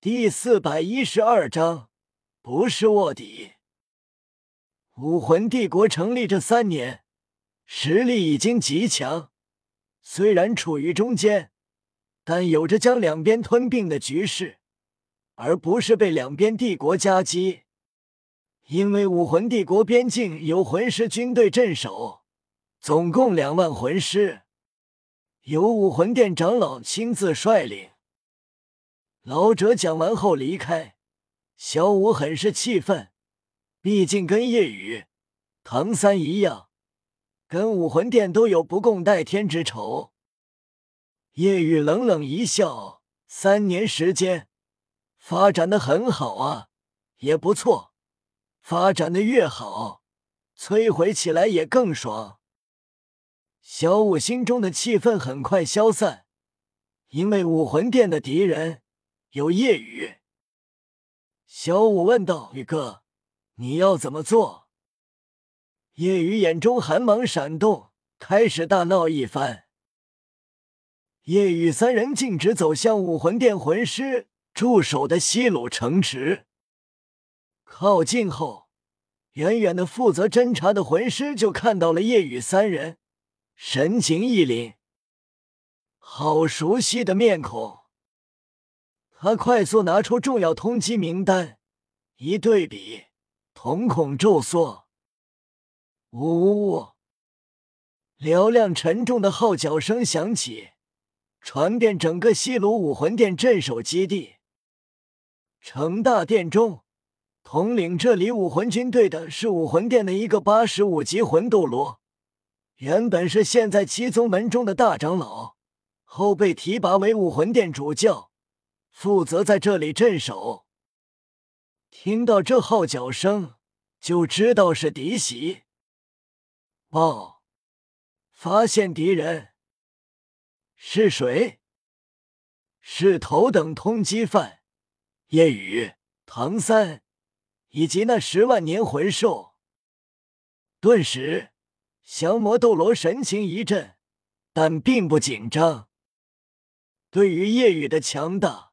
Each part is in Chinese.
第四百一十二章，不是卧底。武魂帝国成立这三年，实力已经极强，虽然处于中间，但有着将两边吞并的局势，而不是被两边帝国夹击。因为武魂帝国边境有魂师军队镇守，总共两万魂师，由武魂殿长老亲自率领。老者讲完后离开，小五很是气愤，毕竟跟夜雨、唐三一样，跟武魂殿都有不共戴天之仇。夜雨冷冷一笑：“三年时间，发展的很好啊，也不错。发展的越好，摧毁起来也更爽。”小五心中的气愤很快消散，因为武魂殿的敌人。有夜雨，小五问道：“宇哥，你要怎么做？”夜雨眼中寒芒闪动，开始大闹一番。夜雨三人径直走向武魂殿魂师驻守的西鲁城池。靠近后，远远的负责侦查的魂师就看到了夜雨三人，神情一凛，好熟悉的面孔。他快速拿出重要通缉名单，一对比，瞳孔骤缩。呜呜呜！嘹亮沉重的号角声响起，传遍整个西鲁武魂殿镇守基地。城大殿中，统领这里武魂军队的是武魂殿的一个八十五级魂斗罗，原本是现在七宗门中的大长老，后被提拔为武魂殿主教。负责在这里镇守。听到这号角声，就知道是敌袭。报，发现敌人。是谁？是头等通缉犯叶雨、唐三以及那十万年魂兽。顿时，降魔斗罗神情一震，但并不紧张。对于夜雨的强大。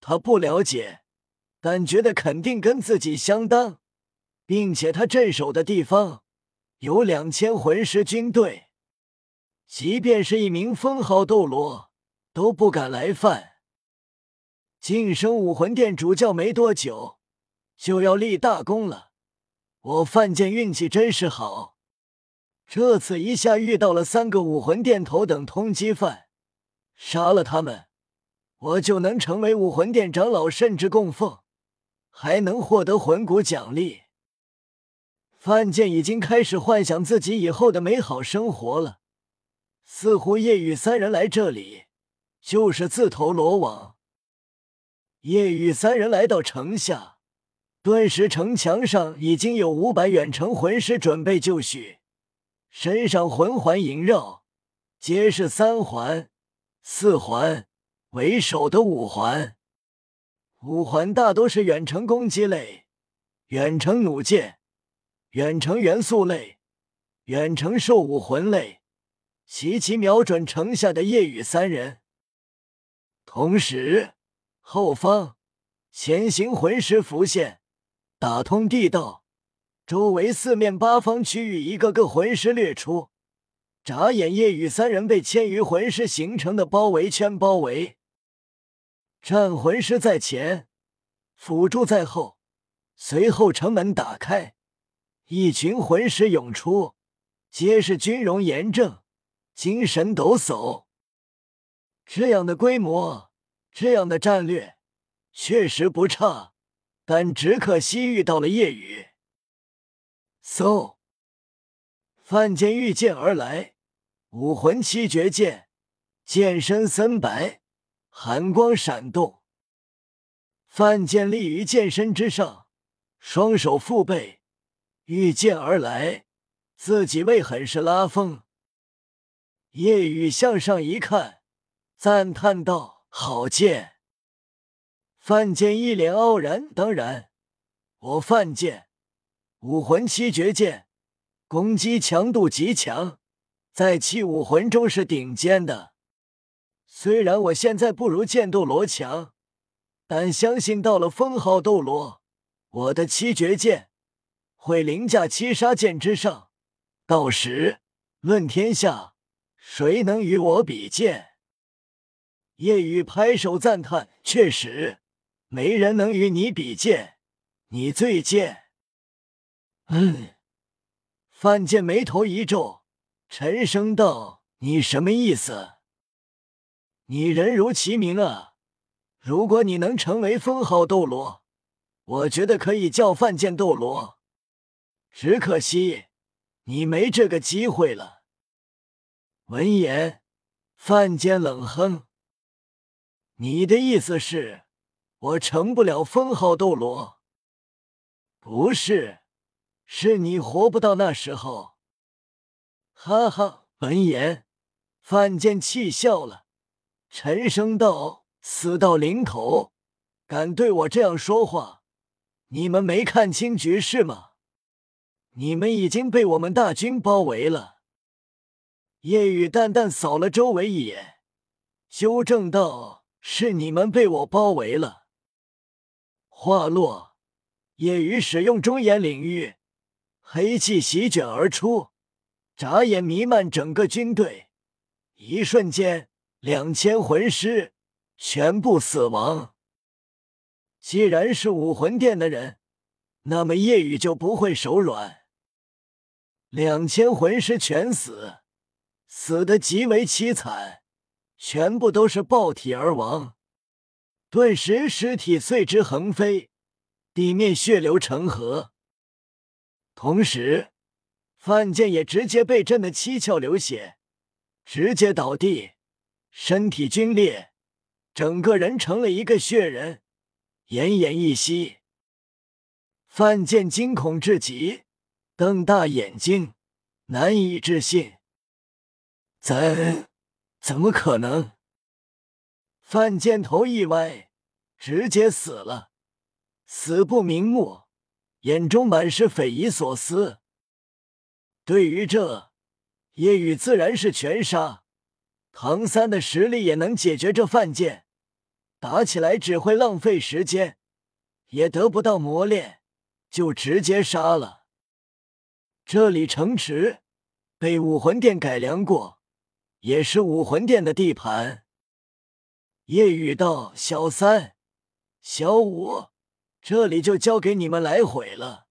他不了解，但觉得肯定跟自己相当，并且他镇守的地方有两千魂师军队，即便是一名封号斗罗都不敢来犯。晋升武魂殿主教没多久，就要立大功了。我范建运气真是好，这次一下遇到了三个武魂殿头等通缉犯，杀了他们。我就能成为武魂殿长老，甚至供奉，还能获得魂骨奖励。范建已经开始幻想自己以后的美好生活了。似乎夜雨三人来这里就是自投罗网。夜雨三人来到城下，顿时城墙上已经有五百远程魂师准备就绪，身上魂环萦绕，皆是三环、四环。为首的五环，五环大多是远程攻击类、远程弩箭、远程元素类、远程兽武魂类，齐齐瞄准城下的夜雨三人。同时，后方前行魂师浮现，打通地道，周围四面八方区域一个个魂师掠出，眨眼，夜雨三人被千余魂师形成的包围圈包围。战魂师在前，辅助在后，随后城门打开，一群魂师涌出，皆是军容严正，精神抖擞。这样的规模，这样的战略，确实不差，但只可惜遇到了夜雨。嗖！范建御剑而来，武魂七绝剑，剑身森白。寒光闪动，范建立于剑身之上，双手负背，御剑而来，自己为很是拉风。夜雨向上一看，赞叹道：“好剑！”范建一脸傲然：“当然，我范建武魂七绝剑，攻击强度极强，在七武魂中是顶尖的。”虽然我现在不如剑斗罗强，但相信到了封号斗罗，我的七绝剑会凌驾七杀剑之上。到时论天下，谁能与我比剑？叶雨拍手赞叹：“确实，没人能与你比剑，你最剑。”嗯，范建眉头一皱，沉声道：“你什么意思？你人如其名啊！”如果你能成为封号斗罗，我觉得可以叫范建斗罗。只可惜你没这个机会了。闻言，范建冷哼：“你的意思是，我成不了封号斗罗？不是，是你活不到那时候。”哈哈！闻言，范建气笑了，沉声道。死到临头，敢对我这样说话？你们没看清局势吗？你们已经被我们大军包围了。叶雨淡淡扫了周围一眼，纠正道：“是你们被我包围了。”话落，叶雨使用中炎领域，黑气席卷而出，眨眼弥漫整个军队。一瞬间，两千魂师。全部死亡。既然是武魂殿的人，那么夜雨就不会手软。两千魂师全死，死的极为凄惨，全部都是爆体而亡。顿时尸体碎枝横飞，地面血流成河。同时，范建也直接被震得七窍流血，直接倒地，身体皲裂。整个人成了一个血人，奄奄一息。范建惊恐至极，瞪大眼睛，难以置信：“怎怎么可能？”范建头一歪，直接死了，死不瞑目，眼中满是匪夷所思。对于这，叶雨自然是全杀。唐三的实力也能解决这犯贱。打起来只会浪费时间，也得不到磨练，就直接杀了。这里城池被武魂殿改良过，也是武魂殿的地盘。夜雨道：“小三、小五，这里就交给你们来毁了。”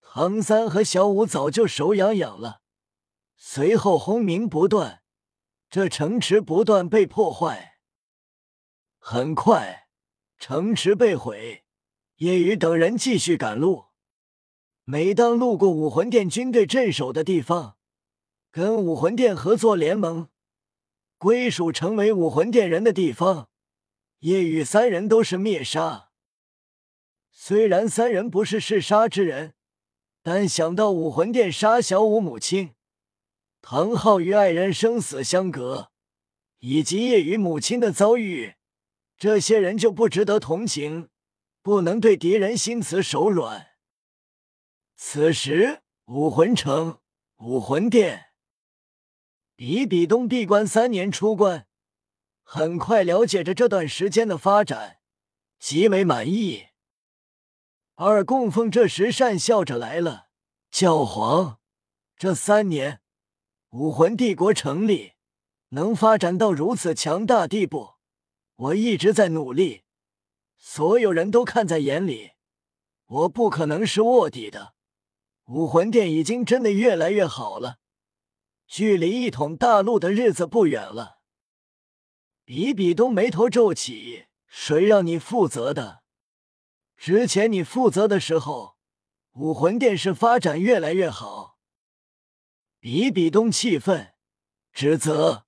唐三和小五早就手痒痒了。随后轰鸣不断，这城池不断被破坏。很快，城池被毁，夜雨等人继续赶路。每当路过武魂殿军队镇守的地方，跟武魂殿合作联盟，归属成为武魂殿人的地方，夜雨三人都是灭杀。虽然三人不是嗜杀之人，但想到武魂殿杀小五母亲，唐昊与爱人生死相隔，以及叶雨母亲的遭遇。这些人就不值得同情，不能对敌人心慈手软。此时，武魂城武魂殿，比比东闭关三年出关，很快了解着这段时间的发展，极为满意。二供奉这时讪笑着来了：“教皇，这三年，武魂帝国成立，能发展到如此强大地步。”我一直在努力，所有人都看在眼里，我不可能是卧底的。武魂殿已经真的越来越好了，距离一统大陆的日子不远了。比比东眉头皱起，谁让你负责的？之前你负责的时候，武魂殿是发展越来越好。比比东气愤，指责。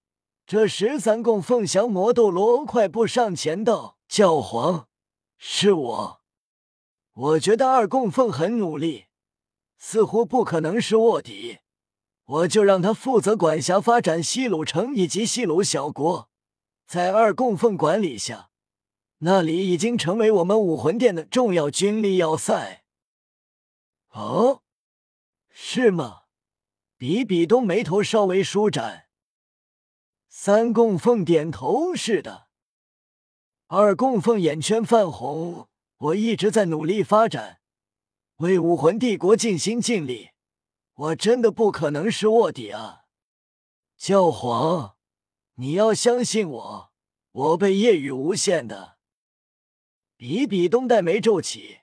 这十三供奉降魔斗罗快步上前道：“教皇，是我。我觉得二供奉很努力，似乎不可能是卧底。我就让他负责管辖发展西鲁城以及西鲁小国，在二供奉管理下，那里已经成为我们武魂殿的重要军力要塞。”哦，是吗？比比东眉头稍微舒展。三供奉点头，是的。二供奉眼圈泛红，我一直在努力发展，为武魂帝国尽心尽力。我真的不可能是卧底啊！教皇，你要相信我，我被夜雨诬陷的。比比东黛眉皱起，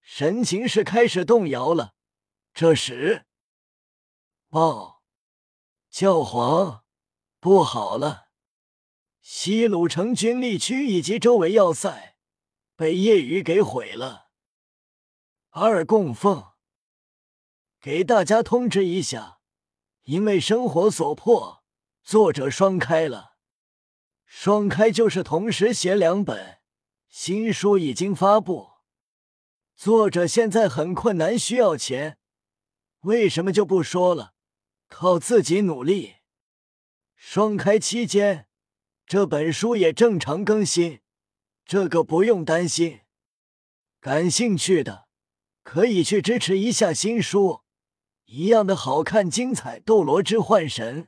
神情是开始动摇了。这时，报，教皇，不好了！西鲁城军力区以及周围要塞被夜雨给毁了。二供奉，给大家通知一下，因为生活所迫，作者双开了。双开就是同时写两本。新书已经发布，作者现在很困难，需要钱。为什么就不说了？靠自己努力。双开期间，这本书也正常更新，这个不用担心。感兴趣的可以去支持一下新书，一样的好看精彩。《斗罗之幻神》。